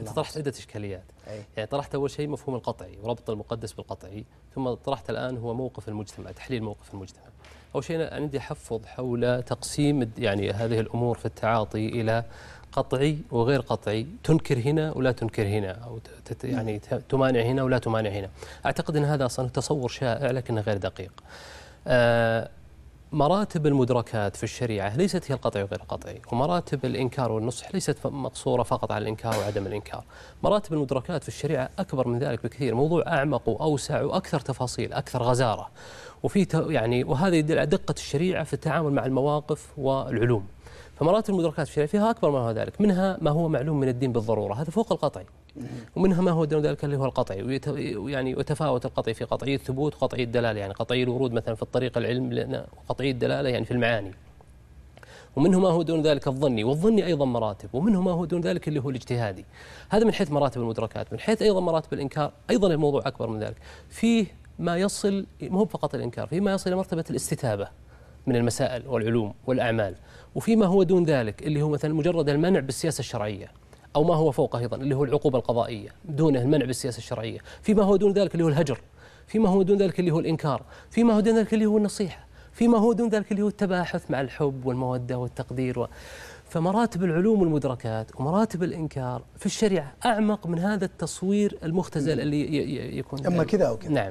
أنت طرحت عدة إشكاليات. أي. يعني طرحت أول شيء مفهوم القطعي وربط المقدس بالقطعي ثم طرحت الآن هو موقف المجتمع تحليل موقف المجتمع. أول شيء أنا عندي حفظ حول تقسيم يعني هذه الأمور في التعاطي إلى قطعي وغير قطعي تنكر هنا ولا تنكر هنا أو يعني تمانع هنا ولا تمانع هنا. أعتقد إن هذا أصلا تصور شائع لكنه غير دقيق. آه مراتب المدركات في الشريعة ليست هي القطعي وغير القطعي ومراتب الإنكار والنصح ليست مقصورة فقط على الإنكار وعدم الإنكار. مراتب المدركات في الشريعة أكبر من ذلك بكثير موضوع أعمق وأوسع وأكثر تفاصيل أكثر غزارة. وفي يعني وهذا يدل على دقة الشريعة في التعامل مع المواقف والعلوم. فمراتب المدركات الشريعة فيها أكبر ما هو ذلك منها ما هو معلوم من الدين بالضرورة هذا فوق القطعي. ومنها ما هو دون ذلك اللي هو القطعي ويعني وتفاوت القطعي في قطعية الثبوت وقطعية الدلالة يعني قطعي الورود مثلا في الطريق العلم وقطعية الدلالة يعني في المعاني. ومنه ما هو دون ذلك الظني والظني أيضا مراتب ومنه ما هو دون ذلك اللي هو الاجتهادي. هذا من حيث مراتب المدركات من حيث أيضا مراتب الإنكار أيضا الموضوع أكبر من ذلك. فيه ما يصل مو فقط الإنكار فيه ما يصل إلى مرتبة الاستتابة. من المسائل والعلوم والأعمال. وفيما هو دون ذلك اللي هو مثلا مجرد المنع بالسياسة الشرعية أو ما هو فوقه أيضا اللي هو العقوبة القضائية دونه المنع بالسياسة الشرعية. فيما هو دون ذلك اللي هو الهجر. فيما هو دون ذلك اللي هو الإنكار. فيما هو دون ذلك اللي هو النصيحة. فيما هو دون ذلك اللي هو التباحث مع الحب والمودة والتقدير و... فمراتب العلوم والمدركات ومراتب الإنكار في الشريعة أعمق من هذا التصوير المختزل اللي يكون أما كذا أو كذا. نعم.